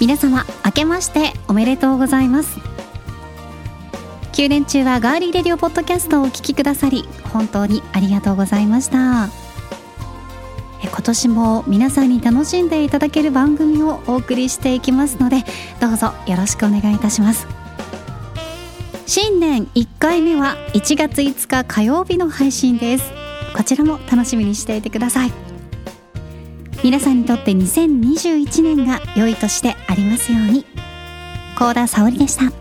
皆様明けましておめでとうございます。9年中はガーリーレディオポッドキャストをお聞きくださり本当にありがとうございました。今年も皆さんに楽しんでいただける番組をお送りしていきますのでどうぞよろしくお願いいたします。新年1回目は1月5日火曜日の配信です。こちらも楽しみにしていてください。皆さんにとって2021年が良い年でありますように。高田沙織でした。